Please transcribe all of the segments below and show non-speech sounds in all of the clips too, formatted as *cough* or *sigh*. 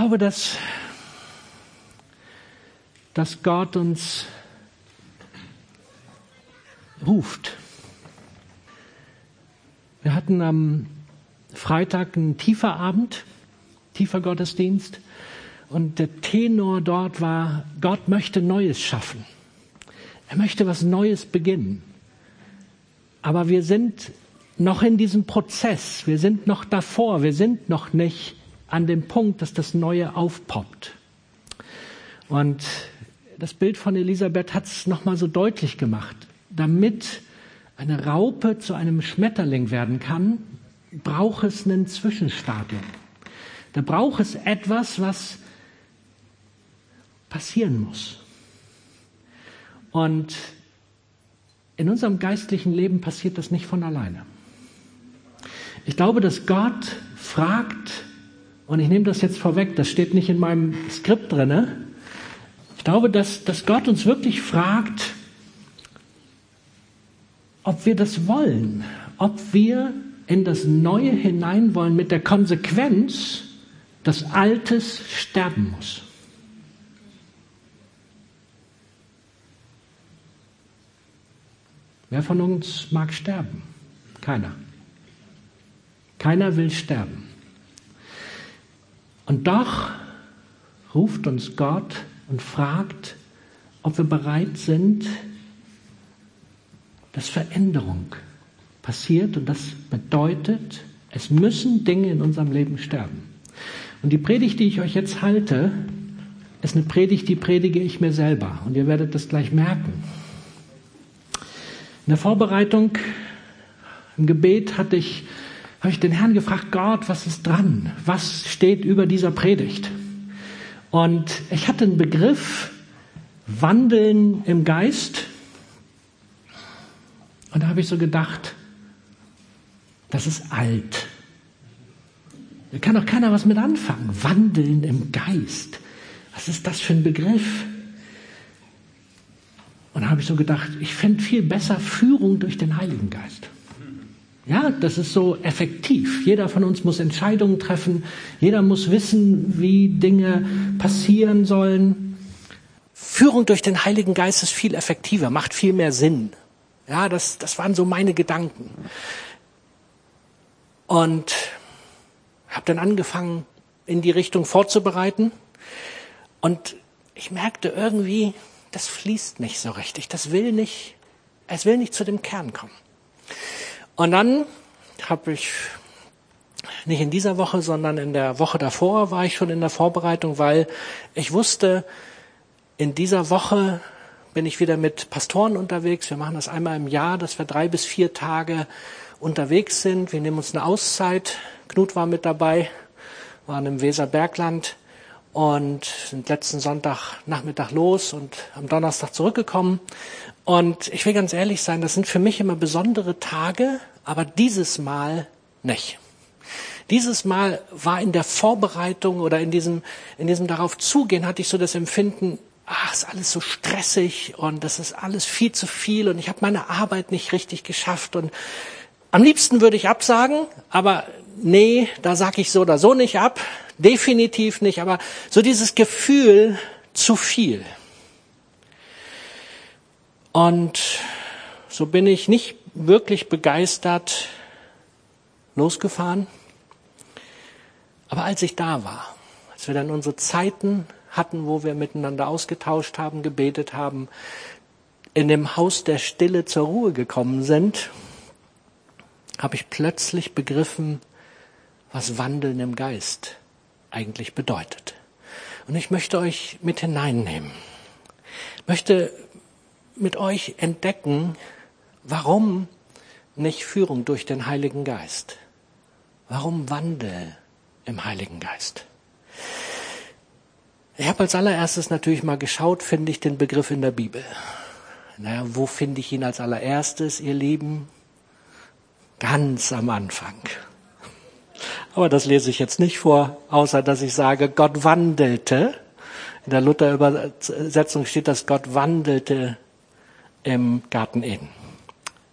glaube, dass, dass Gott uns ruft. Wir hatten am Freitag einen tiefer Abend, tiefer Gottesdienst. Und der Tenor dort war, Gott möchte Neues schaffen. Er möchte was Neues beginnen. Aber wir sind noch in diesem Prozess. Wir sind noch davor. Wir sind noch nicht an dem Punkt, dass das Neue aufpoppt. Und das Bild von Elisabeth hat es nochmal so deutlich gemacht. Damit eine Raupe zu einem Schmetterling werden kann, braucht es einen Zwischenstadium. Da braucht es etwas, was passieren muss. Und in unserem geistlichen Leben passiert das nicht von alleine. Ich glaube, dass Gott fragt, und ich nehme das jetzt vorweg, das steht nicht in meinem Skript drin. Ich glaube, dass, dass Gott uns wirklich fragt, ob wir das wollen, ob wir in das Neue hinein wollen mit der Konsequenz, dass Altes sterben muss. Wer von uns mag sterben? Keiner. Keiner will sterben. Und doch ruft uns Gott und fragt, ob wir bereit sind, dass Veränderung passiert und das bedeutet, es müssen Dinge in unserem Leben sterben. Und die Predigt, die ich euch jetzt halte, ist eine Predigt, die predige ich mir selber. Und ihr werdet das gleich merken. In der Vorbereitung, im Gebet hatte ich, habe ich den Herrn gefragt, Gott, was ist dran? Was steht über dieser Predigt? Und ich hatte einen Begriff, Wandeln im Geist. Und da habe ich so gedacht, das ist alt. Da kann doch keiner was mit anfangen. Wandeln im Geist. Was ist das für ein Begriff? Und da habe ich so gedacht, ich fände viel besser Führung durch den Heiligen Geist. Ja, das ist so effektiv. Jeder von uns muss Entscheidungen treffen. Jeder muss wissen, wie Dinge passieren sollen. Führung durch den Heiligen Geist ist viel effektiver, macht viel mehr Sinn. Ja, das, das waren so meine Gedanken. Und habe dann angefangen, in die Richtung vorzubereiten. Und ich merkte irgendwie, das fließt nicht so richtig. Das will nicht, es will nicht zu dem Kern kommen. Und dann habe ich nicht in dieser Woche, sondern in der Woche davor war ich schon in der Vorbereitung, weil ich wusste, in dieser Woche bin ich wieder mit Pastoren unterwegs. Wir machen das einmal im Jahr, dass wir drei bis vier Tage unterwegs sind. Wir nehmen uns eine Auszeit. Knut war mit dabei, waren im Weserbergland und sind letzten Sonntag Nachmittag los und am Donnerstag zurückgekommen. Und ich will ganz ehrlich sein, das sind für mich immer besondere Tage, aber dieses Mal nicht. Dieses Mal war in der Vorbereitung oder in diesem, in diesem darauf zugehen, hatte ich so das Empfinden, ach, ist alles so stressig und das ist alles viel zu viel und ich habe meine Arbeit nicht richtig geschafft und am liebsten würde ich absagen, aber nee, da sage ich so oder so nicht ab, definitiv nicht, aber so dieses Gefühl zu viel. Und so bin ich nicht wirklich begeistert losgefahren. Aber als ich da war, als wir dann unsere Zeiten hatten, wo wir miteinander ausgetauscht haben, gebetet haben, in dem Haus der Stille zur Ruhe gekommen sind, habe ich plötzlich begriffen, was Wandeln im Geist eigentlich bedeutet. Und ich möchte euch mit hineinnehmen. Ich möchte mit euch entdecken, warum nicht Führung durch den Heiligen Geist? Warum Wandel im Heiligen Geist? Ich habe als allererstes natürlich mal geschaut, finde ich den Begriff in der Bibel. Naja, wo finde ich ihn als allererstes, ihr Lieben? Ganz am Anfang. Aber das lese ich jetzt nicht vor, außer dass ich sage, Gott wandelte. In der Luther-Übersetzung steht, dass Gott wandelte im Garten Eden.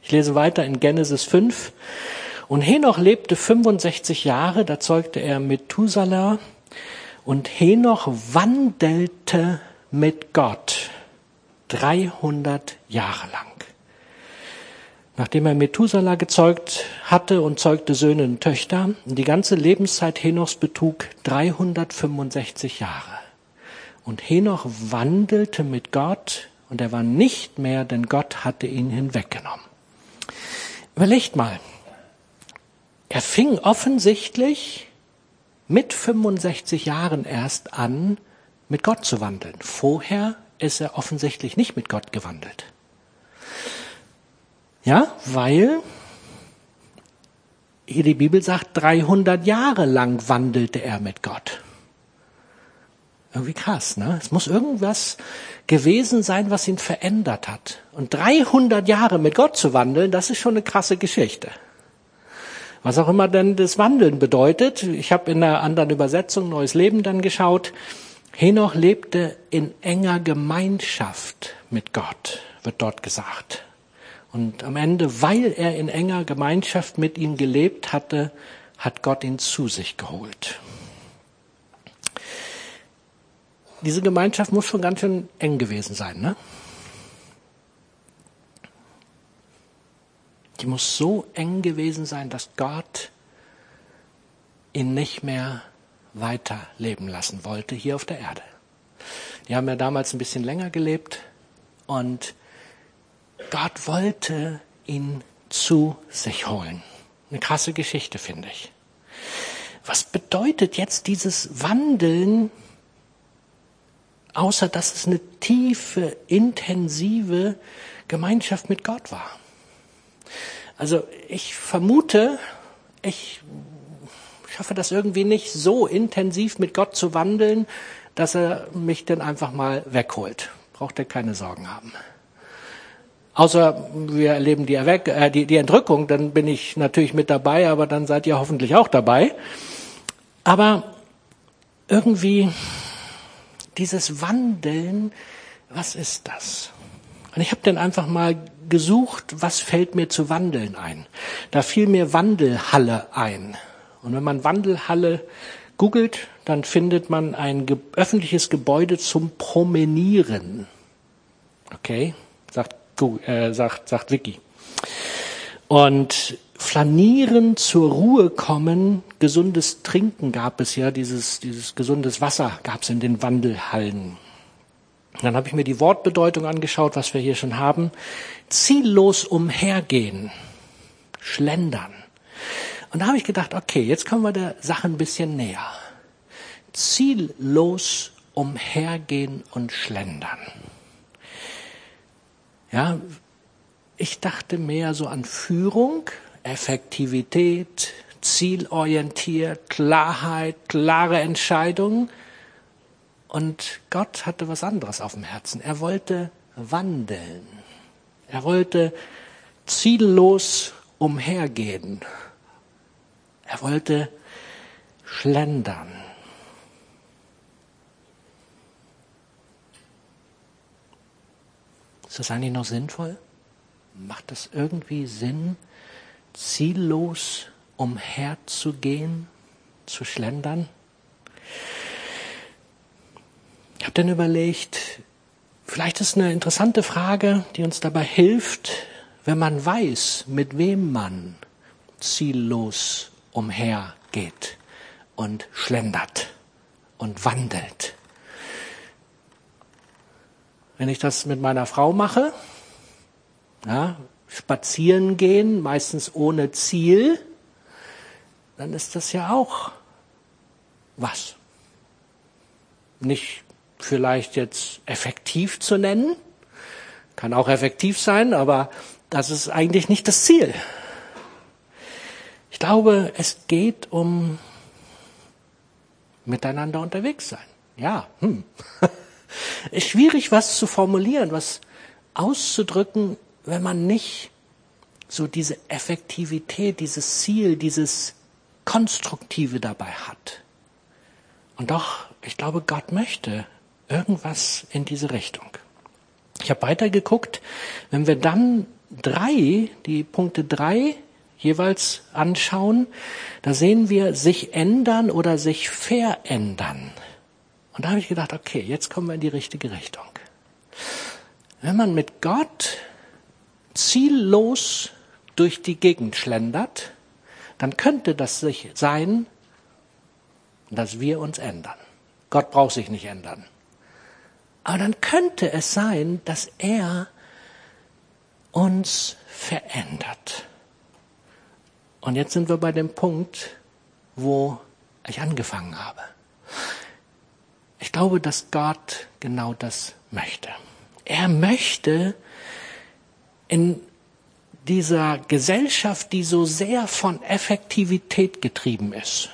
Ich lese weiter in Genesis 5. Und Henoch lebte 65 Jahre, da zeugte er Methuselah. Und Henoch wandelte mit Gott 300 Jahre lang. Nachdem er Methuselah gezeugt hatte und zeugte Söhne und Töchter, die ganze Lebenszeit Henochs betrug 365 Jahre. Und Henoch wandelte mit Gott und er war nicht mehr, denn Gott hatte ihn hinweggenommen. Überlegt mal, er fing offensichtlich mit 65 Jahren erst an, mit Gott zu wandeln. Vorher ist er offensichtlich nicht mit Gott gewandelt. Ja, weil hier die Bibel sagt, 300 Jahre lang wandelte er mit Gott. Irgendwie krass, ne? Es muss irgendwas gewesen sein, was ihn verändert hat. Und 300 Jahre mit Gott zu wandeln, das ist schon eine krasse Geschichte. Was auch immer denn das Wandeln bedeutet. Ich habe in einer anderen Übersetzung Neues Leben dann geschaut. Henoch lebte in enger Gemeinschaft mit Gott, wird dort gesagt. Und am Ende, weil er in enger Gemeinschaft mit ihm gelebt hatte, hat Gott ihn zu sich geholt. Diese Gemeinschaft muss schon ganz schön eng gewesen sein, ne? Die muss so eng gewesen sein, dass Gott ihn nicht mehr weiterleben lassen wollte hier auf der Erde. Die haben ja damals ein bisschen länger gelebt und Gott wollte ihn zu sich holen. Eine krasse Geschichte, finde ich. Was bedeutet jetzt dieses Wandeln, außer dass es eine tiefe, intensive Gemeinschaft mit Gott war? Also ich vermute, ich schaffe das irgendwie nicht so intensiv mit Gott zu wandeln, dass er mich dann einfach mal wegholt. Braucht er keine Sorgen haben. Außer wir erleben die, Erweck äh, die, die Entrückung, dann bin ich natürlich mit dabei, aber dann seid ihr hoffentlich auch dabei. Aber irgendwie dieses Wandeln, was ist das? Und ich habe dann einfach mal gesucht, was fällt mir zu Wandeln ein. Da fiel mir Wandelhalle ein. Und wenn man Wandelhalle googelt, dann findet man ein ge öffentliches Gebäude zum Promenieren. Okay, sagt, äh, sagt, sagt Vicky. Und flanieren, zur Ruhe kommen, gesundes Trinken gab es ja, dieses, dieses gesundes Wasser gab es in den Wandelhallen. Dann habe ich mir die Wortbedeutung angeschaut, was wir hier schon haben. Ziellos umhergehen, schlendern. Und da habe ich gedacht, okay, jetzt kommen wir der Sache ein bisschen näher. Ziellos umhergehen und schlendern. Ja, ich dachte mehr so an Führung, Effektivität, zielorientiert, Klarheit, klare Entscheidungen. Und Gott hatte was anderes auf dem Herzen. Er wollte wandeln. Er wollte ziellos umhergehen. Er wollte schlendern. Ist das eigentlich noch sinnvoll? Macht das irgendwie Sinn, ziellos umherzugehen, zu schlendern? Ich habe dann überlegt, vielleicht ist eine interessante Frage, die uns dabei hilft, wenn man weiß, mit wem man ziellos umhergeht und schlendert und wandelt. Wenn ich das mit meiner Frau mache, ja, spazieren gehen, meistens ohne Ziel, dann ist das ja auch was. Nicht vielleicht jetzt effektiv zu nennen, kann auch effektiv sein, aber das ist eigentlich nicht das Ziel. Ich glaube, es geht um miteinander unterwegs sein. Ja, hm. *laughs* ist schwierig, was zu formulieren, was auszudrücken, wenn man nicht so diese Effektivität, dieses Ziel, dieses Konstruktive dabei hat. Und doch, ich glaube, Gott möchte irgendwas in diese Richtung. Ich habe weitergeguckt, wenn wir dann drei, die Punkte drei jeweils anschauen, da sehen wir sich ändern oder sich verändern. Und da habe ich gedacht, okay, jetzt kommen wir in die richtige Richtung. Wenn man mit Gott ziellos durch die Gegend schlendert, dann könnte das sich sein, dass wir uns ändern. Gott braucht sich nicht ändern. Aber dann könnte es sein, dass er uns verändert. Und jetzt sind wir bei dem Punkt, wo ich angefangen habe. Ich glaube, dass Gott genau das möchte. Er möchte in dieser Gesellschaft, die so sehr von Effektivität getrieben ist,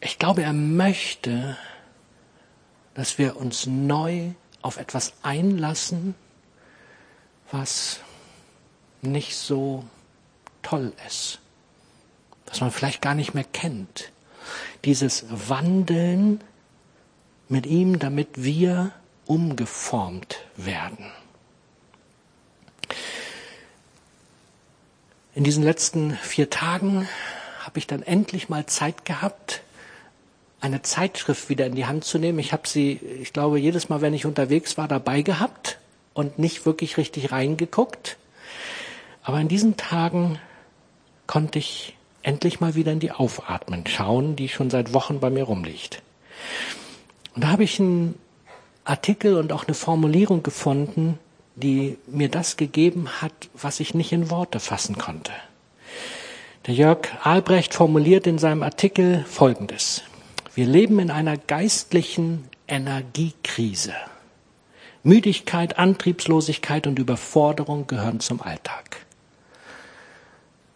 ich glaube, er möchte, dass wir uns neu auf etwas einlassen, was nicht so toll ist, was man vielleicht gar nicht mehr kennt. Dieses Wandeln mit ihm, damit wir umgeformt werden. In diesen letzten vier Tagen habe ich dann endlich mal Zeit gehabt, eine Zeitschrift wieder in die Hand zu nehmen. Ich habe sie, ich glaube, jedes Mal, wenn ich unterwegs war, dabei gehabt und nicht wirklich richtig reingeguckt. Aber in diesen Tagen konnte ich endlich mal wieder in die Aufatmen schauen, die schon seit Wochen bei mir rumliegt. Und da habe ich einen Artikel und auch eine Formulierung gefunden, die mir das gegeben hat, was ich nicht in Worte fassen konnte. Der Jörg Albrecht formuliert in seinem Artikel Folgendes. Wir leben in einer geistlichen Energiekrise. Müdigkeit, Antriebslosigkeit und Überforderung gehören zum Alltag.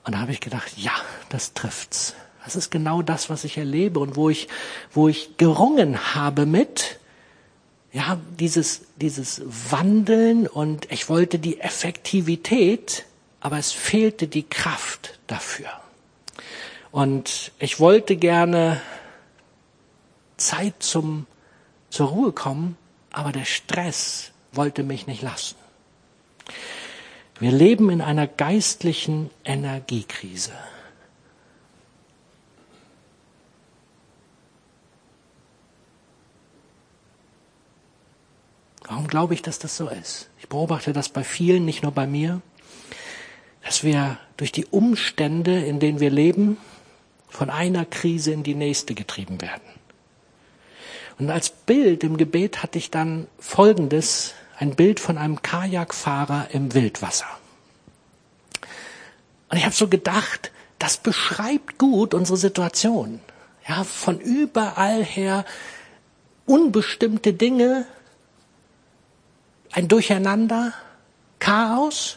Und da habe ich gedacht, ja, das trifft's. Das ist genau das, was ich erlebe und wo ich, wo ich gerungen habe mit, ja, dieses, dieses Wandeln und ich wollte die Effektivität, aber es fehlte die Kraft dafür. Und ich wollte gerne Zeit zum, zur Ruhe kommen, aber der Stress wollte mich nicht lassen. Wir leben in einer geistlichen Energiekrise. Warum glaube ich, dass das so ist? Ich beobachte das bei vielen, nicht nur bei mir, dass wir durch die Umstände, in denen wir leben, von einer Krise in die nächste getrieben werden. Und als Bild im Gebet hatte ich dann Folgendes, ein Bild von einem Kajakfahrer im Wildwasser. Und ich habe so gedacht, das beschreibt gut unsere Situation. Ja, von überall her unbestimmte Dinge, ein Durcheinander, Chaos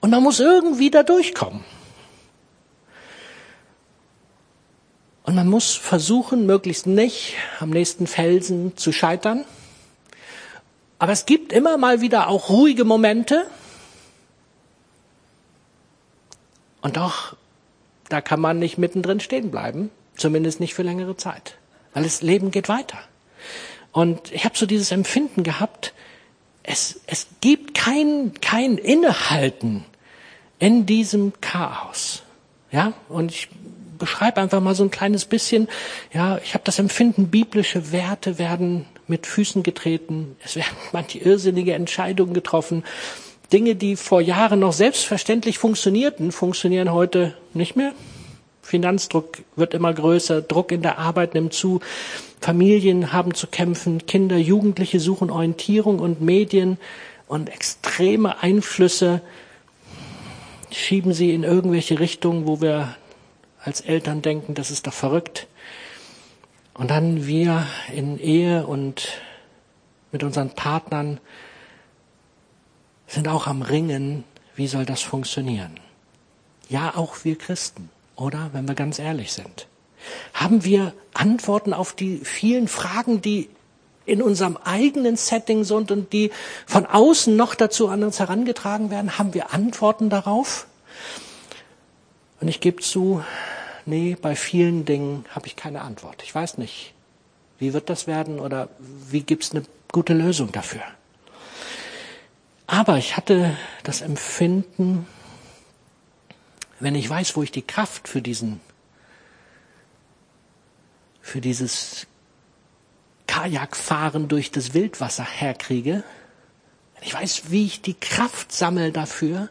und man muss irgendwie da durchkommen. Und man muss versuchen, möglichst nicht am nächsten Felsen zu scheitern. Aber es gibt immer mal wieder auch ruhige Momente. Und doch, da kann man nicht mittendrin stehen bleiben, zumindest nicht für längere Zeit, weil das Leben geht weiter. Und ich habe so dieses Empfinden gehabt, es, es gibt kein, kein Innehalten in diesem Chaos. Ja, und ich beschreibe einfach mal so ein kleines bisschen, ja, ich habe das Empfinden, biblische Werte werden mit Füßen getreten, es werden *laughs* manche irrsinnige Entscheidungen getroffen. Dinge, die vor Jahren noch selbstverständlich funktionierten, funktionieren heute nicht mehr. Finanzdruck wird immer größer, Druck in der Arbeit nimmt zu, Familien haben zu kämpfen, Kinder, Jugendliche suchen Orientierung und Medien und extreme Einflüsse schieben sie in irgendwelche Richtungen, wo wir als Eltern denken, das ist doch verrückt. Und dann wir in Ehe und mit unseren Partnern sind auch am Ringen, wie soll das funktionieren? Ja, auch wir Christen, oder? Wenn wir ganz ehrlich sind. Haben wir Antworten auf die vielen Fragen, die in unserem eigenen Setting sind und die von außen noch dazu an uns herangetragen werden? Haben wir Antworten darauf? Und ich gebe zu, nee, bei vielen Dingen habe ich keine Antwort. Ich weiß nicht, wie wird das werden oder wie gibt es eine gute Lösung dafür. Aber ich hatte das Empfinden, wenn ich weiß, wo ich die Kraft für diesen für dieses Kajakfahren durch das Wildwasser herkriege, wenn ich weiß, wie ich die Kraft sammle dafür,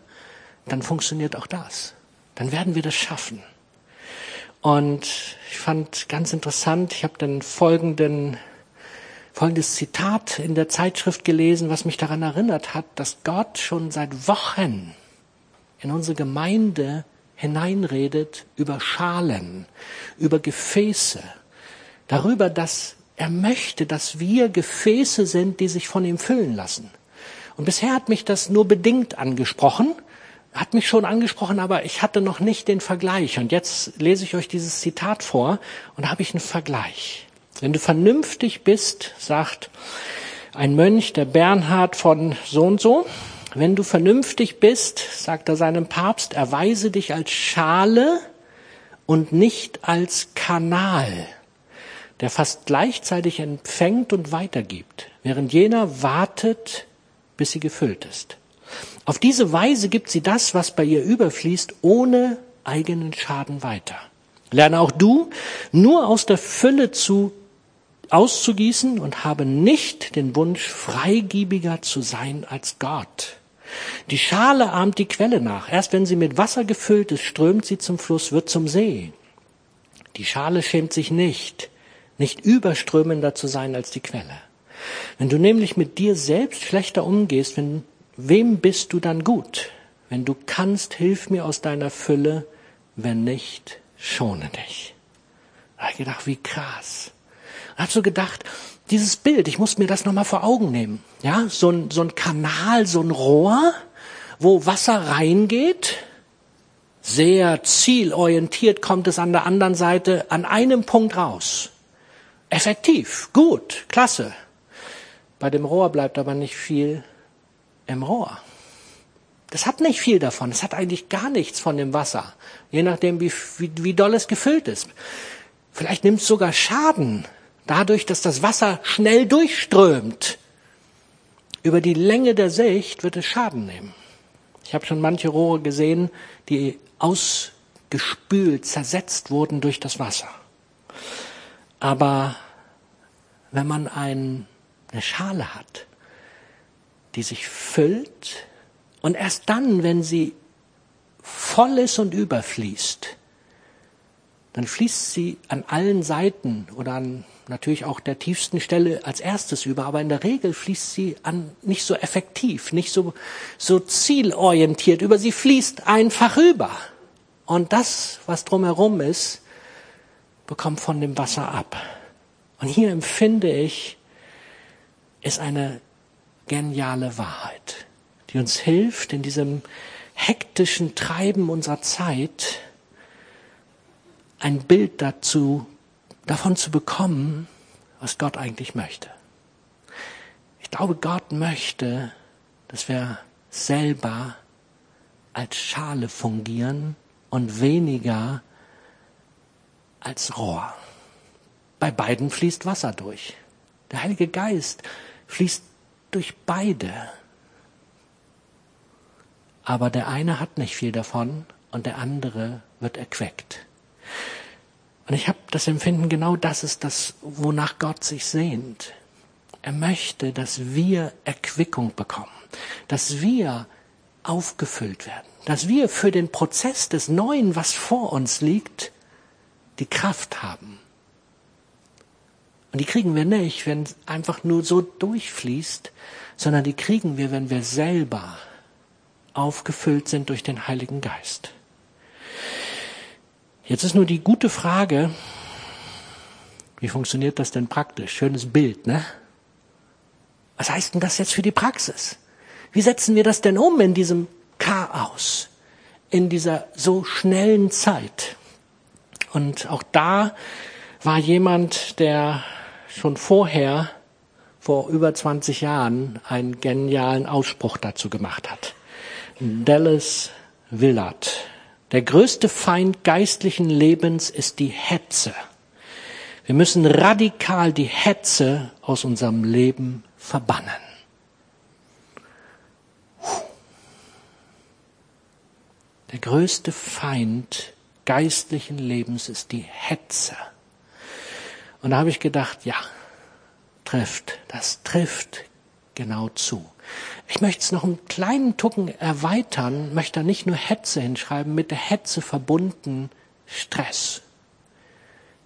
dann funktioniert auch das. Dann werden wir das schaffen. Und ich fand ganz interessant, ich habe dann folgenden, folgendes Zitat in der Zeitschrift gelesen, was mich daran erinnert hat, dass Gott schon seit Wochen in unsere Gemeinde hineinredet über Schalen, über Gefäße, darüber, dass er möchte, dass wir Gefäße sind, die sich von ihm füllen lassen. Und bisher hat mich das nur bedingt angesprochen, hat mich schon angesprochen, aber ich hatte noch nicht den Vergleich. Und jetzt lese ich euch dieses Zitat vor und habe ich einen Vergleich. Wenn du vernünftig bist, sagt ein Mönch, der Bernhard von so und so, wenn du vernünftig bist, sagt er seinem Papst, erweise dich als Schale und nicht als Kanal, der fast gleichzeitig empfängt und weitergibt, während jener wartet, bis sie gefüllt ist. Auf diese Weise gibt sie das, was bei ihr überfließt, ohne eigenen Schaden weiter. Lerne auch du, nur aus der Fülle zu auszugießen und habe nicht den Wunsch, freigiebiger zu sein als Gott. Die Schale ahmt die Quelle nach. Erst wenn sie mit Wasser gefüllt ist, strömt sie zum Fluss, wird zum See. Die Schale schämt sich nicht, nicht überströmender zu sein als die Quelle. Wenn du nämlich mit dir selbst schlechter umgehst, wenn Wem bist du dann gut? Wenn du kannst, hilf mir aus deiner Fülle, wenn nicht, schone dich. Da habe ich gedacht, wie krass. Habe so gedacht, dieses Bild, ich muss mir das nochmal vor Augen nehmen. Ja, so ein, so ein Kanal, so ein Rohr, wo Wasser reingeht. Sehr zielorientiert kommt es an der anderen Seite an einem Punkt raus. Effektiv, gut, klasse. Bei dem Rohr bleibt aber nicht viel im Rohr. Das hat nicht viel davon. Es hat eigentlich gar nichts von dem Wasser. Je nachdem, wie, wie, wie doll es gefüllt ist. Vielleicht nimmt es sogar Schaden. Dadurch, dass das Wasser schnell durchströmt. Über die Länge der Sicht wird es Schaden nehmen. Ich habe schon manche Rohre gesehen, die ausgespült, zersetzt wurden durch das Wasser. Aber wenn man ein, eine Schale hat, die sich füllt und erst dann, wenn sie voll ist und überfließt, dann fließt sie an allen Seiten oder an natürlich auch der tiefsten Stelle als erstes über, aber in der Regel fließt sie an nicht so effektiv, nicht so, so zielorientiert über, sie fließt einfach über. Und das, was drumherum ist, bekommt von dem Wasser ab. Und hier empfinde ich, ist eine geniale Wahrheit, die uns hilft, in diesem hektischen Treiben unserer Zeit ein Bild dazu, davon zu bekommen, was Gott eigentlich möchte. Ich glaube, Gott möchte, dass wir selber als Schale fungieren und weniger als Rohr. Bei beiden fließt Wasser durch. Der Heilige Geist fließt durch beide. Aber der eine hat nicht viel davon und der andere wird erqueckt. Und ich habe das Empfinden, genau das ist das, wonach Gott sich sehnt. Er möchte, dass wir Erquickung bekommen, dass wir aufgefüllt werden, dass wir für den Prozess des Neuen, was vor uns liegt, die Kraft haben. Und die kriegen wir nicht, wenn es einfach nur so durchfließt, sondern die kriegen wir, wenn wir selber aufgefüllt sind durch den Heiligen Geist. Jetzt ist nur die gute Frage, wie funktioniert das denn praktisch? Schönes Bild, ne? Was heißt denn das jetzt für die Praxis? Wie setzen wir das denn um in diesem Chaos, in dieser so schnellen Zeit? Und auch da war jemand, der schon vorher, vor über 20 Jahren, einen genialen Ausspruch dazu gemacht hat. Dallas Willard. Der größte Feind geistlichen Lebens ist die Hetze. Wir müssen radikal die Hetze aus unserem Leben verbannen. Der größte Feind geistlichen Lebens ist die Hetze. Und da habe ich gedacht, ja, trifft, das trifft genau zu. Ich möchte es noch einen kleinen Tucken erweitern, möchte da nicht nur Hetze hinschreiben, mit der Hetze verbunden Stress.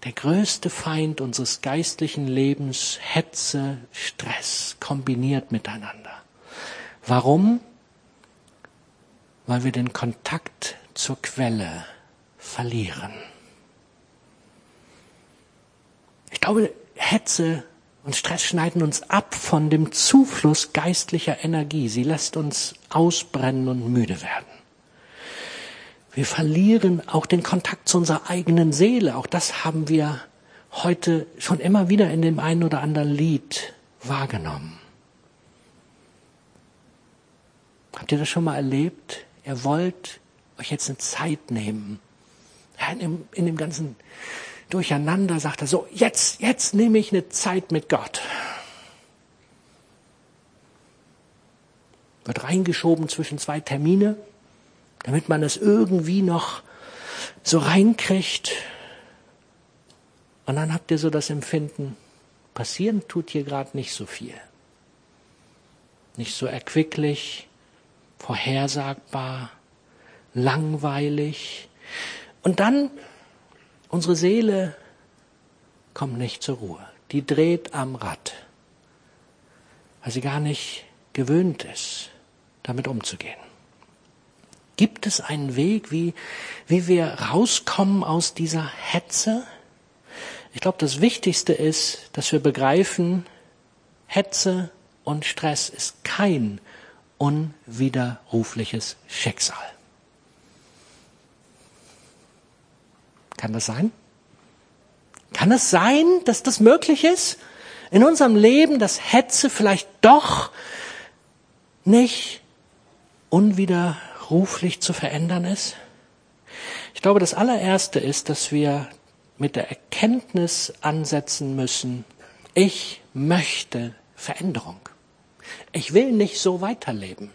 Der größte Feind unseres geistlichen Lebens, Hetze, Stress, kombiniert miteinander. Warum? Weil wir den Kontakt zur Quelle verlieren. Ich glaube, Hetze und Stress schneiden uns ab von dem Zufluss geistlicher Energie. Sie lässt uns ausbrennen und müde werden. Wir verlieren auch den Kontakt zu unserer eigenen Seele. Auch das haben wir heute schon immer wieder in dem einen oder anderen Lied wahrgenommen. Habt ihr das schon mal erlebt? Ihr wollt euch jetzt eine Zeit nehmen. In dem ganzen Durcheinander sagt er so, jetzt, jetzt nehme ich eine Zeit mit Gott. Wird reingeschoben zwischen zwei Termine, damit man es irgendwie noch so reinkriegt. Und dann habt ihr so das Empfinden, passieren tut hier gerade nicht so viel. Nicht so erquicklich, vorhersagbar, langweilig. Und dann unsere Seele kommt nicht zur Ruhe. Die dreht am Rad, weil sie gar nicht gewöhnt ist, damit umzugehen. Gibt es einen Weg, wie, wie wir rauskommen aus dieser Hetze? Ich glaube, das Wichtigste ist, dass wir begreifen, Hetze und Stress ist kein unwiderrufliches Schicksal. Kann das sein? Kann es sein, dass das möglich ist? In unserem Leben, dass Hetze vielleicht doch nicht unwiderruflich zu verändern ist? Ich glaube, das allererste ist, dass wir mit der Erkenntnis ansetzen müssen, ich möchte Veränderung. Ich will nicht so weiterleben.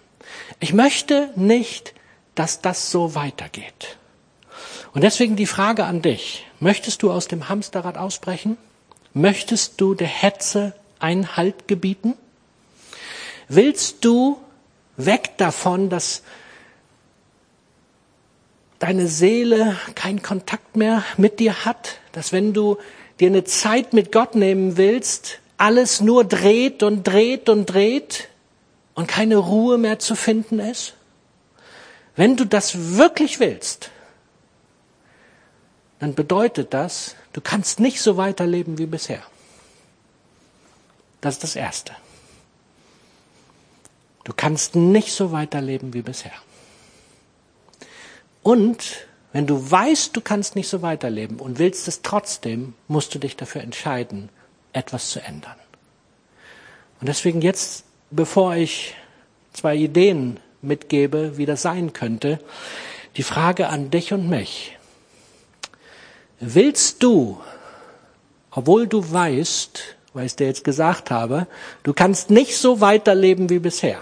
Ich möchte nicht, dass das so weitergeht. Und deswegen die Frage an dich. Möchtest du aus dem Hamsterrad ausbrechen? Möchtest du der Hetze Einhalt gebieten? Willst du weg davon, dass deine Seele keinen Kontakt mehr mit dir hat, dass wenn du dir eine Zeit mit Gott nehmen willst, alles nur dreht und dreht und dreht und keine Ruhe mehr zu finden ist? Wenn du das wirklich willst, dann bedeutet das, du kannst nicht so weiterleben wie bisher. Das ist das Erste. Du kannst nicht so weiterleben wie bisher. Und wenn du weißt, du kannst nicht so weiterleben und willst es trotzdem, musst du dich dafür entscheiden, etwas zu ändern. Und deswegen jetzt, bevor ich zwei Ideen mitgebe, wie das sein könnte, die Frage an dich und mich. Willst du, obwohl du weißt, weil ich dir jetzt gesagt habe, du kannst nicht so weiterleben wie bisher,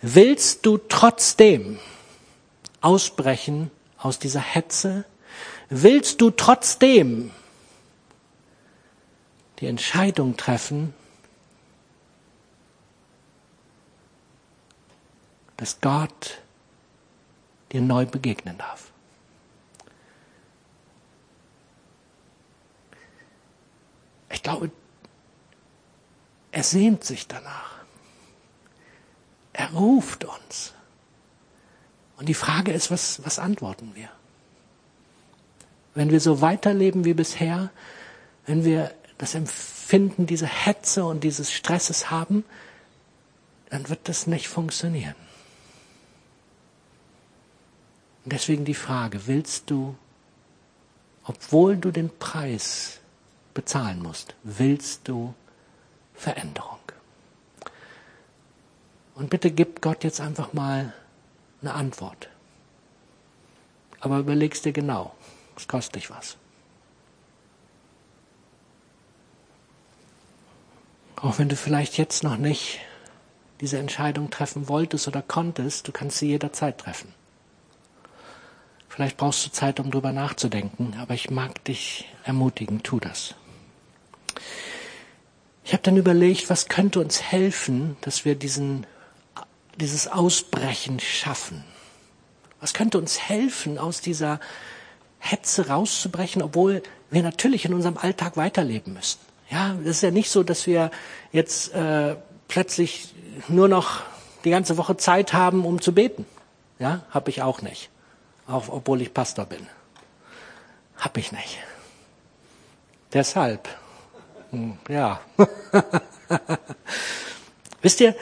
willst du trotzdem ausbrechen aus dieser Hetze? Willst du trotzdem die Entscheidung treffen, dass Gott dir neu begegnen darf? Ich glaube, er sehnt sich danach. Er ruft uns. Und die Frage ist, was, was antworten wir? Wenn wir so weiterleben wie bisher, wenn wir das Empfinden dieser Hetze und dieses Stresses haben, dann wird das nicht funktionieren. Und deswegen die Frage, willst du, obwohl du den Preis bezahlen musst, willst du Veränderung? Und bitte gib Gott jetzt einfach mal eine Antwort. Aber überlegst dir genau, es kostet dich was. Auch wenn du vielleicht jetzt noch nicht diese Entscheidung treffen wolltest oder konntest, du kannst sie jederzeit treffen. Vielleicht brauchst du Zeit, um drüber nachzudenken, aber ich mag dich ermutigen, tu das. Ich habe dann überlegt, was könnte uns helfen, dass wir diesen, dieses Ausbrechen schaffen. Was könnte uns helfen, aus dieser Hetze rauszubrechen, obwohl wir natürlich in unserem Alltag weiterleben müssen. Ja, es ist ja nicht so, dass wir jetzt äh, plötzlich nur noch die ganze Woche Zeit haben, um zu beten. Ja, habe ich auch nicht. Auch obwohl ich Pastor bin. Hab ich nicht. Deshalb. Hm, ja. *laughs* Wisst ihr,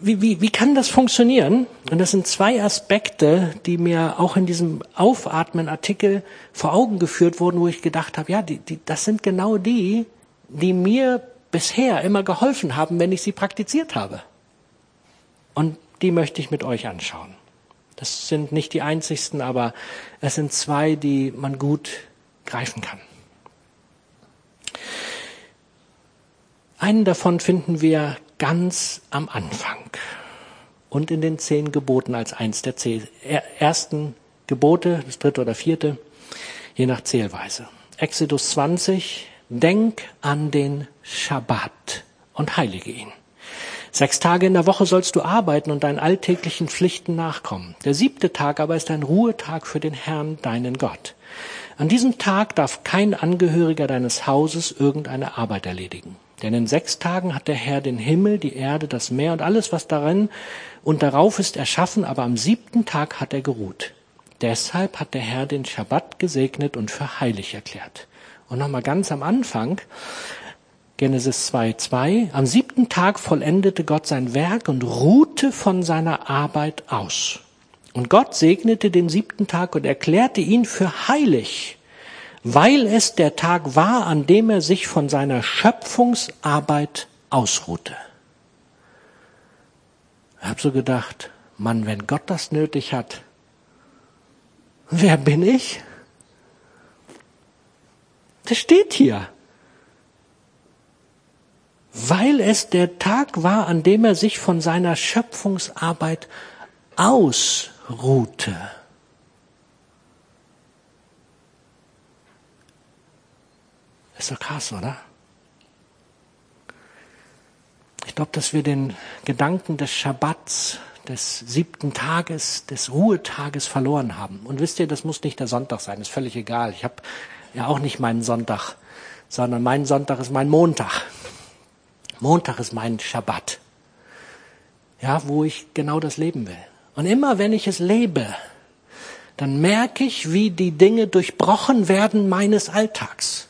wie, wie, wie kann das funktionieren? Und das sind zwei Aspekte, die mir auch in diesem Aufatmen-Artikel vor Augen geführt wurden, wo ich gedacht habe, ja, die, die, das sind genau die, die mir bisher immer geholfen haben, wenn ich sie praktiziert habe. Und die möchte ich mit euch anschauen. Das sind nicht die einzigsten, aber es sind zwei, die man gut greifen kann. Einen davon finden wir ganz am Anfang und in den zehn Geboten als eins der zehn, ersten Gebote, das dritte oder vierte, je nach Zählweise. Exodus 20, denk an den Schabbat und heilige ihn. Sechs Tage in der Woche sollst du arbeiten und deinen alltäglichen Pflichten nachkommen. Der siebte Tag aber ist ein Ruhetag für den Herrn, deinen Gott. An diesem Tag darf kein Angehöriger deines Hauses irgendeine Arbeit erledigen. Denn in sechs Tagen hat der Herr den Himmel, die Erde, das Meer und alles, was darin und darauf ist, erschaffen, aber am siebten Tag hat er geruht. Deshalb hat der Herr den Schabbat gesegnet und für heilig erklärt. Und nochmal ganz am Anfang, Genesis 2,2, am siebten Tag vollendete Gott sein Werk und ruhte von seiner Arbeit aus. Und Gott segnete den siebten Tag und erklärte ihn für heilig, weil es der Tag war, an dem er sich von seiner Schöpfungsarbeit ausruhte. Ich habe so gedacht, Mann, wenn Gott das nötig hat, wer bin ich? Das steht hier. Weil es der Tag war, an dem er sich von seiner Schöpfungsarbeit ausruhte. Ist doch krass, oder? Ich glaube, dass wir den Gedanken des Schabbats, des siebten Tages, des Ruhetages verloren haben. Und wisst ihr, das muss nicht der Sonntag sein, ist völlig egal. Ich habe ja auch nicht meinen Sonntag, sondern mein Sonntag ist mein Montag. Montag ist mein Schabbat. Ja, wo ich genau das leben will. Und immer wenn ich es lebe, dann merke ich, wie die Dinge durchbrochen werden meines Alltags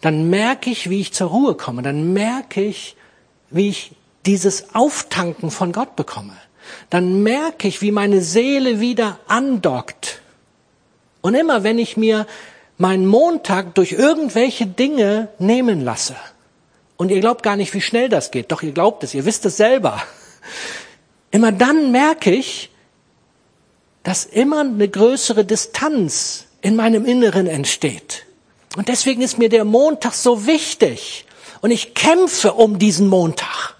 dann merke ich, wie ich zur Ruhe komme, dann merke ich, wie ich dieses Auftanken von Gott bekomme. Dann merke ich, wie meine Seele wieder andockt. Und immer wenn ich mir meinen Montag durch irgendwelche Dinge nehmen lasse, und ihr glaubt gar nicht, wie schnell das geht, doch ihr glaubt es, ihr wisst es selber, *laughs* immer dann merke ich, dass immer eine größere Distanz in meinem Inneren entsteht. Und deswegen ist mir der Montag so wichtig. Und ich kämpfe um diesen Montag.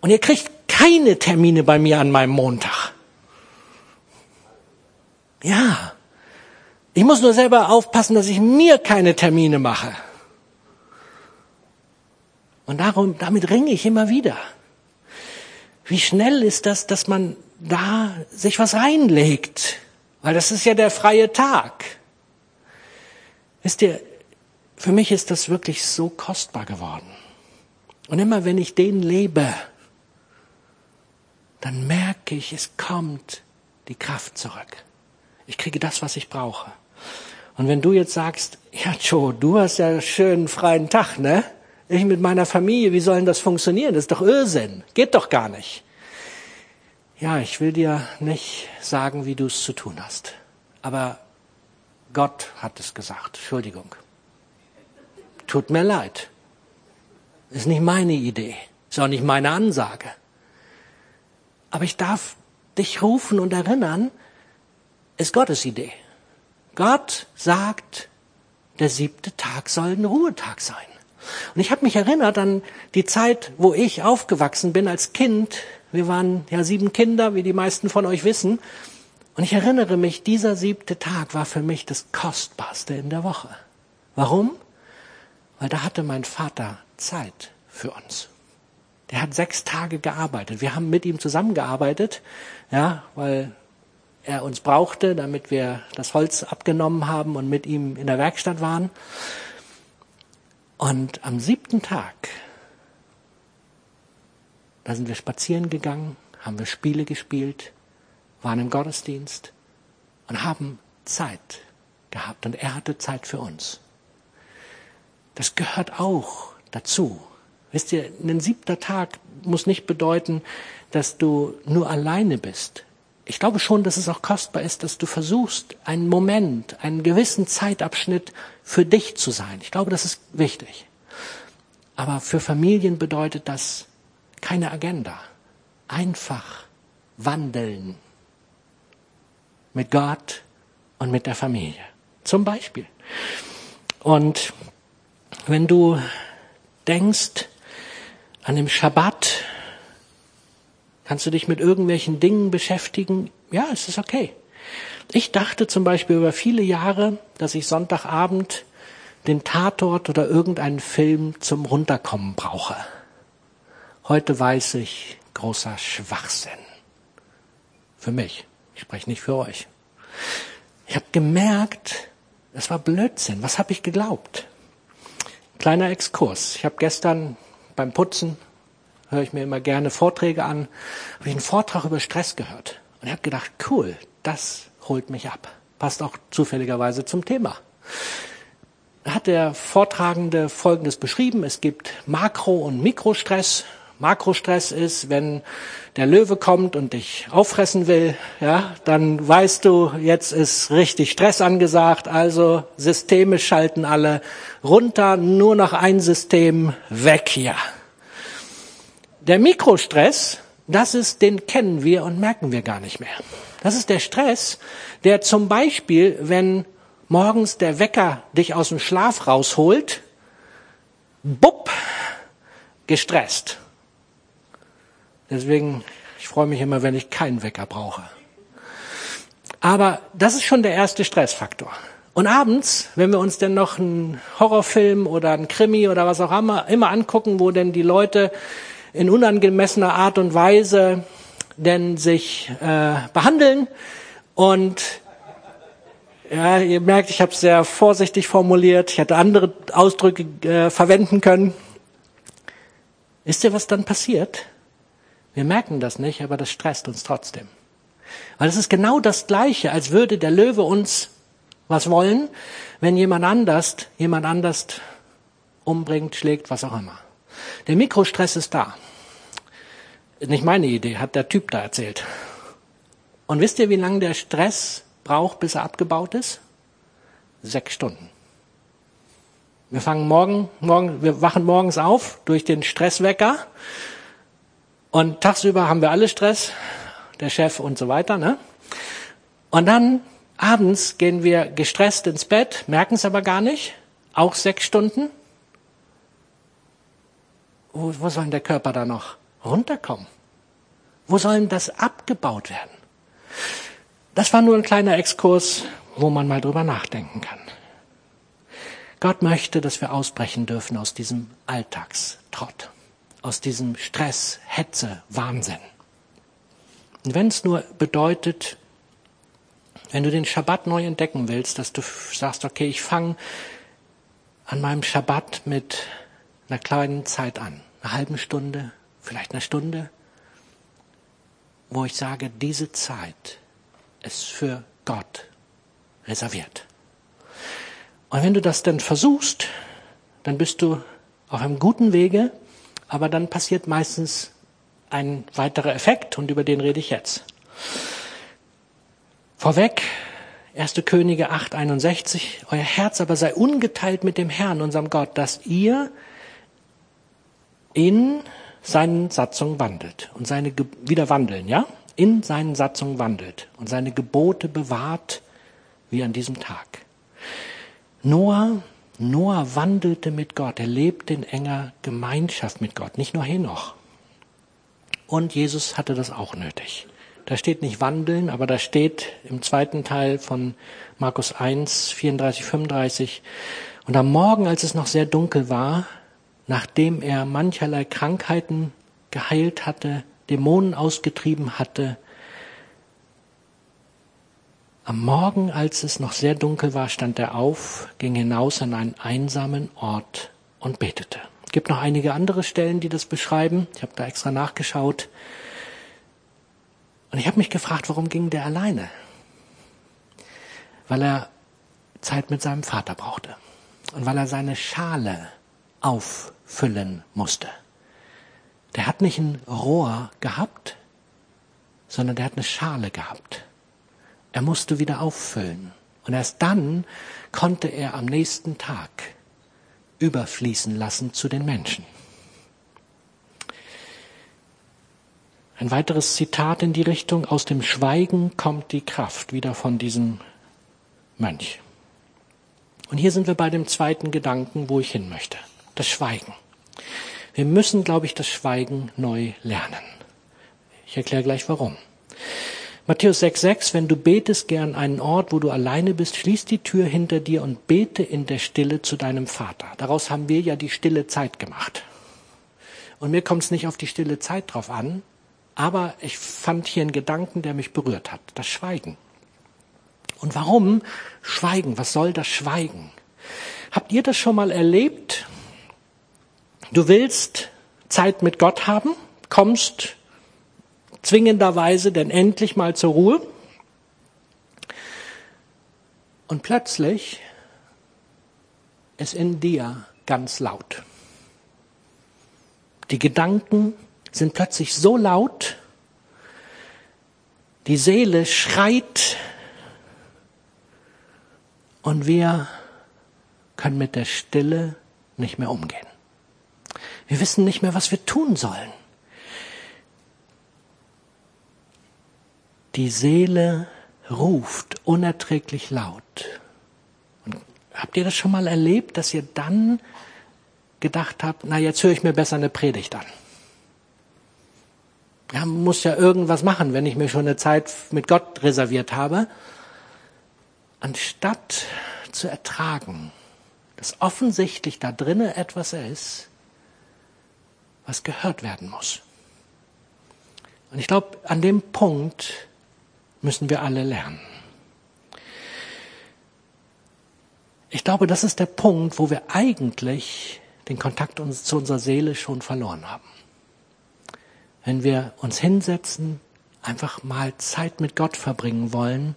Und ihr kriegt keine Termine bei mir an meinem Montag. Ja. Ich muss nur selber aufpassen, dass ich mir keine Termine mache. Und darum, damit ringe ich immer wieder. Wie schnell ist das, dass man da sich was reinlegt? Weil das ist ja der freie Tag. Wisst ihr, für mich ist das wirklich so kostbar geworden. Und immer wenn ich den lebe, dann merke ich, es kommt die Kraft zurück. Ich kriege das, was ich brauche. Und wenn du jetzt sagst, ja Joe, du hast ja einen schönen freien Tag, ne? Ich mit meiner Familie, wie soll denn das funktionieren? Das ist doch Irrsinn. Geht doch gar nicht. Ja, ich will dir nicht sagen, wie du es zu tun hast. Aber Gott hat es gesagt. Entschuldigung. Tut mir leid. Ist nicht meine Idee. Ist auch nicht meine Ansage. Aber ich darf dich rufen und erinnern, ist Gottes Idee. Gott sagt, der siebte Tag soll ein Ruhetag sein. Und ich habe mich erinnert an die Zeit, wo ich aufgewachsen bin als Kind. Wir waren ja sieben Kinder, wie die meisten von euch wissen. Und ich erinnere mich, dieser siebte Tag war für mich das Kostbarste in der Woche. Warum? Weil da hatte mein Vater Zeit für uns. Der hat sechs Tage gearbeitet. Wir haben mit ihm zusammengearbeitet, ja, weil er uns brauchte, damit wir das Holz abgenommen haben und mit ihm in der Werkstatt waren. Und am siebten Tag, da sind wir spazieren gegangen, haben wir Spiele gespielt, waren im Gottesdienst und haben Zeit gehabt. Und er hatte Zeit für uns. Das gehört auch dazu. Wisst ihr, ein siebter Tag muss nicht bedeuten, dass du nur alleine bist. Ich glaube schon, dass es auch kostbar ist, dass du versuchst, einen Moment, einen gewissen Zeitabschnitt für dich zu sein. Ich glaube, das ist wichtig. Aber für Familien bedeutet das keine Agenda. Einfach wandeln mit Gott und mit der Familie. Zum Beispiel. Und wenn du denkst an den Schabbat, kannst du dich mit irgendwelchen Dingen beschäftigen. Ja, es ist okay. Ich dachte zum Beispiel über viele Jahre, dass ich Sonntagabend den Tatort oder irgendeinen Film zum Runterkommen brauche. Heute weiß ich, großer Schwachsinn. Für mich. Ich spreche nicht für euch. Ich habe gemerkt, es war Blödsinn. Was habe ich geglaubt? Kleiner Exkurs. Ich habe gestern beim Putzen, höre ich mir immer gerne Vorträge an, habe ich einen Vortrag über Stress gehört. Und ich habe gedacht, cool, das holt mich ab. Passt auch zufälligerweise zum Thema. Da hat der Vortragende Folgendes beschrieben. Es gibt Makro- und Mikrostress. Makrostress ist, wenn der Löwe kommt und dich auffressen will, ja, dann weißt du, jetzt ist richtig Stress angesagt, also Systeme schalten alle runter, nur noch ein System weg hier. Der Mikrostress, das ist, den kennen wir und merken wir gar nicht mehr. Das ist der Stress, der zum Beispiel, wenn morgens der Wecker dich aus dem Schlaf rausholt, bupp, gestresst. Deswegen, ich freue mich immer, wenn ich keinen Wecker brauche. Aber das ist schon der erste Stressfaktor. Und abends, wenn wir uns denn noch einen Horrorfilm oder einen Krimi oder was auch immer, immer angucken, wo denn die Leute in unangemessener Art und Weise denn sich äh, behandeln und ja, ihr merkt, ich habe es sehr vorsichtig formuliert. Ich hätte andere Ausdrücke äh, verwenden können. Wisst ihr, was dann passiert? Wir merken das nicht, aber das stresst uns trotzdem. Weil es ist genau das Gleiche, als würde der Löwe uns was wollen, wenn jemand anders, jemand anders umbringt, schlägt, was auch immer. Der Mikrostress ist da. Nicht meine Idee, hat der Typ da erzählt. Und wisst ihr, wie lange der Stress braucht, bis er abgebaut ist? Sechs Stunden. Wir fangen morgen, morgen, wir wachen morgens auf durch den Stresswecker und tagsüber haben wir alle Stress, der Chef und so weiter. Ne? Und dann abends gehen wir gestresst ins Bett, merken es aber gar nicht. Auch sechs Stunden. Wo, wo soll denn der Körper da noch runterkommen? Wo soll denn das abgebaut werden? Das war nur ein kleiner Exkurs, wo man mal drüber nachdenken kann. Gott möchte, dass wir ausbrechen dürfen aus diesem Alltagstrott aus diesem Stress, Hetze, Wahnsinn. Und wenn es nur bedeutet, wenn du den Schabbat neu entdecken willst, dass du sagst, okay, ich fange an meinem Schabbat mit einer kleinen Zeit an, einer halben Stunde, vielleicht einer Stunde, wo ich sage, diese Zeit ist für Gott reserviert. Und wenn du das dann versuchst, dann bist du auf einem guten Wege, aber dann passiert meistens ein weiterer Effekt und über den rede ich jetzt. Vorweg, 1. Könige 8,61, euer Herz aber sei ungeteilt mit dem Herrn, unserem Gott, dass ihr in seinen Satzungen wandelt und seine, Ge wieder wandeln, ja? In seinen Satzungen wandelt und seine Gebote bewahrt, wie an diesem Tag. Noah Noah wandelte mit Gott, er lebte in enger Gemeinschaft mit Gott, nicht nur Henoch. Und Jesus hatte das auch nötig. Da steht nicht wandeln, aber da steht im zweiten Teil von Markus 1, 34, 35. Und am Morgen, als es noch sehr dunkel war, nachdem er mancherlei Krankheiten geheilt hatte, Dämonen ausgetrieben hatte, am Morgen, als es noch sehr dunkel war, stand er auf, ging hinaus an einen einsamen Ort und betete. Es gibt noch einige andere Stellen, die das beschreiben. Ich habe da extra nachgeschaut. Und ich habe mich gefragt, warum ging der alleine? Weil er Zeit mit seinem Vater brauchte und weil er seine Schale auffüllen musste. Der hat nicht ein Rohr gehabt, sondern der hat eine Schale gehabt. Er musste wieder auffüllen. Und erst dann konnte er am nächsten Tag überfließen lassen zu den Menschen. Ein weiteres Zitat in die Richtung, aus dem Schweigen kommt die Kraft, wieder von diesem Mönch. Und hier sind wir bei dem zweiten Gedanken, wo ich hin möchte. Das Schweigen. Wir müssen, glaube ich, das Schweigen neu lernen. Ich erkläre gleich warum. Matthäus 6,6, wenn du betest gern einen Ort, wo du alleine bist, schließ die Tür hinter dir und bete in der Stille zu deinem Vater. Daraus haben wir ja die stille Zeit gemacht. Und mir kommt es nicht auf die stille Zeit drauf an, aber ich fand hier einen Gedanken, der mich berührt hat. Das Schweigen. Und warum Schweigen? Was soll das Schweigen? Habt ihr das schon mal erlebt? Du willst Zeit mit Gott haben, kommst zwingenderweise denn endlich mal zur Ruhe und plötzlich ist in dir ganz laut. Die Gedanken sind plötzlich so laut, die Seele schreit und wir können mit der Stille nicht mehr umgehen. Wir wissen nicht mehr, was wir tun sollen. Die Seele ruft unerträglich laut. Und habt ihr das schon mal erlebt, dass ihr dann gedacht habt, na jetzt höre ich mir besser eine Predigt an? Ja, muss ja irgendwas machen, wenn ich mir schon eine Zeit mit Gott reserviert habe. Anstatt zu ertragen, dass offensichtlich da drinnen etwas ist, was gehört werden muss. Und ich glaube, an dem Punkt müssen wir alle lernen. Ich glaube, das ist der Punkt, wo wir eigentlich den Kontakt zu unserer Seele schon verloren haben wenn wir uns hinsetzen, einfach mal Zeit mit Gott verbringen wollen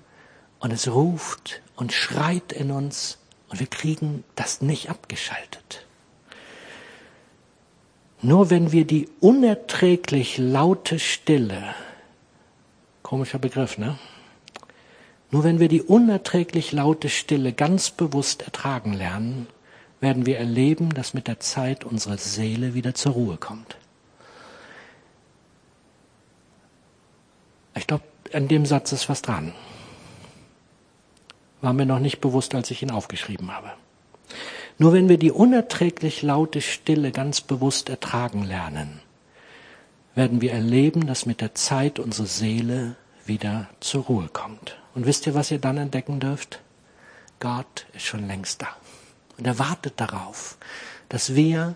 und es ruft und schreit in uns und wir kriegen das nicht abgeschaltet. Nur wenn wir die unerträglich laute Stille, komischer Begriff, ne? Nur wenn wir die unerträglich laute Stille ganz bewusst ertragen lernen, werden wir erleben, dass mit der Zeit unsere Seele wieder zur Ruhe kommt. Ich glaube, an dem Satz ist was dran. War mir noch nicht bewusst, als ich ihn aufgeschrieben habe. Nur wenn wir die unerträglich laute Stille ganz bewusst ertragen lernen, werden wir erleben, dass mit der Zeit unsere Seele wieder zur Ruhe kommt. Und wisst ihr, was ihr dann entdecken dürft? Gott ist schon längst da. Und er wartet darauf, dass wir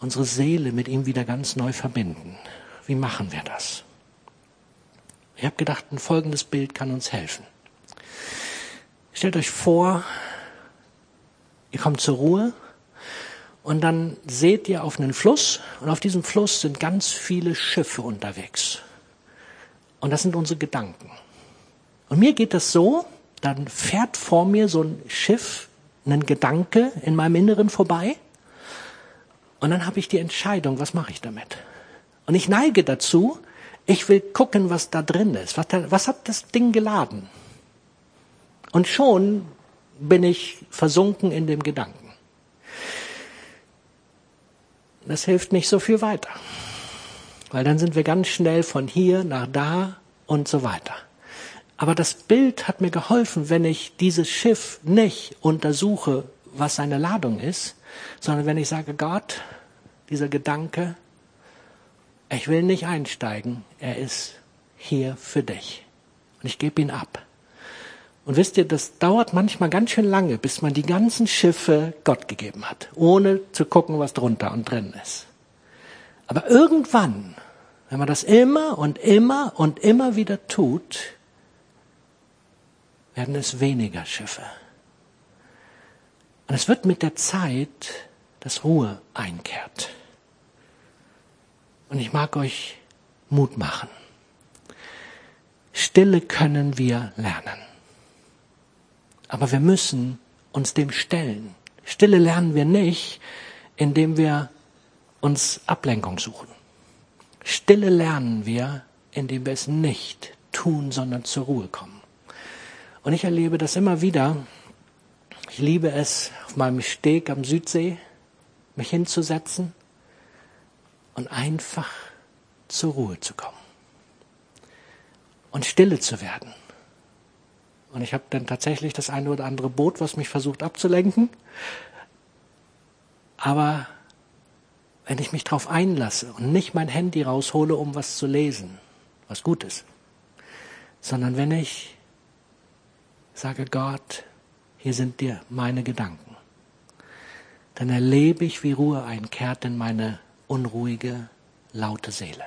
unsere Seele mit ihm wieder ganz neu verbinden. Wie machen wir das? Ich habe gedacht, ein folgendes Bild kann uns helfen. Stellt euch vor, ihr kommt zur Ruhe und dann seht ihr auf einen Fluss und auf diesem Fluss sind ganz viele Schiffe unterwegs. Und das sind unsere Gedanken. Und mir geht das so, dann fährt vor mir so ein Schiff, ein Gedanke in meinem Inneren vorbei und dann habe ich die Entscheidung, was mache ich damit? Und ich neige dazu, ich will gucken, was da drin ist. Was, da, was hat das Ding geladen? Und schon bin ich versunken in dem Gedanken. Das hilft nicht so viel weiter. Weil dann sind wir ganz schnell von hier nach da und so weiter. Aber das Bild hat mir geholfen, wenn ich dieses Schiff nicht untersuche, was seine Ladung ist, sondern wenn ich sage, Gott, dieser Gedanke, ich will nicht einsteigen. Er ist hier für dich. Und ich gebe ihn ab. Und wisst ihr, das dauert manchmal ganz schön lange, bis man die ganzen Schiffe Gott gegeben hat, ohne zu gucken, was drunter und drin ist. Aber irgendwann, wenn man das immer und immer und immer wieder tut, werden es weniger Schiffe. Und es wird mit der Zeit, dass Ruhe einkehrt. Und ich mag euch Mut machen. Stille können wir lernen. Aber wir müssen uns dem stellen. Stille lernen wir nicht, indem wir uns Ablenkung suchen. Stille lernen wir, indem wir es nicht tun, sondern zur Ruhe kommen. Und ich erlebe das immer wieder. Ich liebe es, auf meinem Steg am Südsee mich hinzusetzen und einfach zur Ruhe zu kommen und stille zu werden. Und ich habe dann tatsächlich das eine oder andere Boot, was mich versucht abzulenken. Aber wenn ich mich darauf einlasse und nicht mein Handy raushole, um was zu lesen, was gut ist, sondern wenn ich sage, Gott, hier sind dir meine Gedanken, dann erlebe ich, wie Ruhe einkehrt in meine unruhige, laute Seele.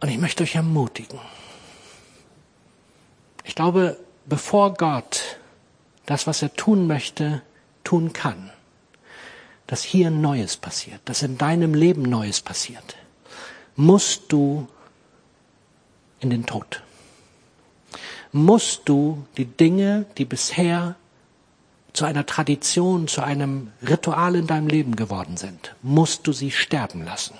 Und ich möchte euch ermutigen, ich glaube, bevor Gott das, was er tun möchte, tun kann, dass hier Neues passiert, dass in deinem Leben Neues passiert, musst du in den Tod. Musst du die Dinge, die bisher zu einer Tradition, zu einem Ritual in deinem Leben geworden sind, musst du sie sterben lassen.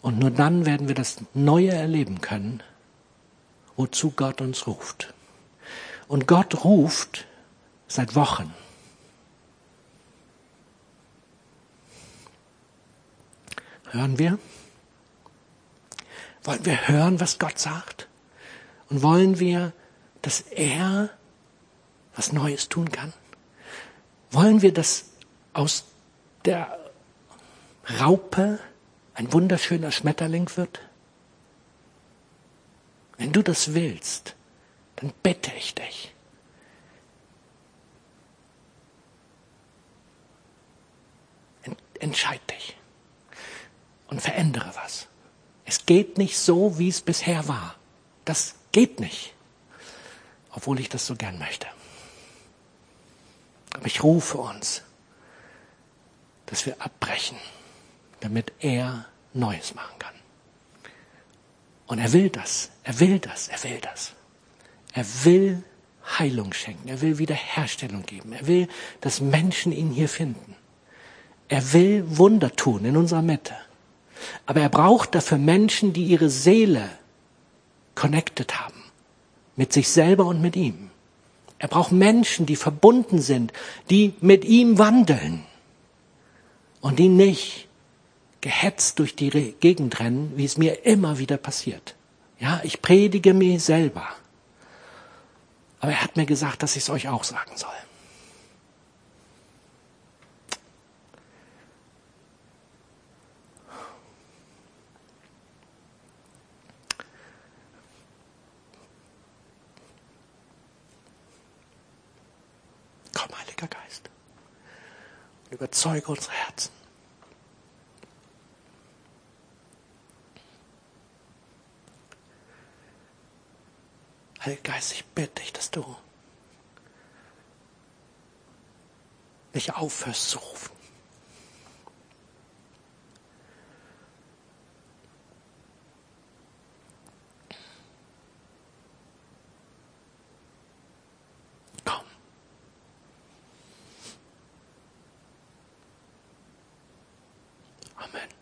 Und nur dann werden wir das Neue erleben können, wozu Gott uns ruft. Und Gott ruft seit Wochen. Hören wir? Wollen wir hören, was Gott sagt? Und wollen wir, dass er was Neues tun kann? Wollen wir, dass aus der Raupe ein wunderschöner Schmetterling wird? Wenn du das willst, dann bitte ich dich. Entscheid dich und verändere was. Es geht nicht so, wie es bisher war. Das geht nicht, obwohl ich das so gern möchte. Aber ich rufe uns, dass wir abbrechen, damit er Neues machen kann. Und er will das, er will das, er will das. Er will Heilung schenken, er will Wiederherstellung geben, er will, dass Menschen ihn hier finden. Er will Wunder tun in unserer Mitte. Aber er braucht dafür Menschen, die ihre Seele connected haben. Mit sich selber und mit ihm. Er braucht Menschen, die verbunden sind, die mit ihm wandeln. Und die nicht gehetzt durch die Gegend rennen, wie es mir immer wieder passiert. Ja, ich predige mir selber. Aber er hat mir gesagt, dass ich es euch auch sagen soll. Komm, Heiliger Geist, überzeuge unsere Herzen. Heiliger Geist, ich bitte dich, dass du nicht aufhörst zu rufen.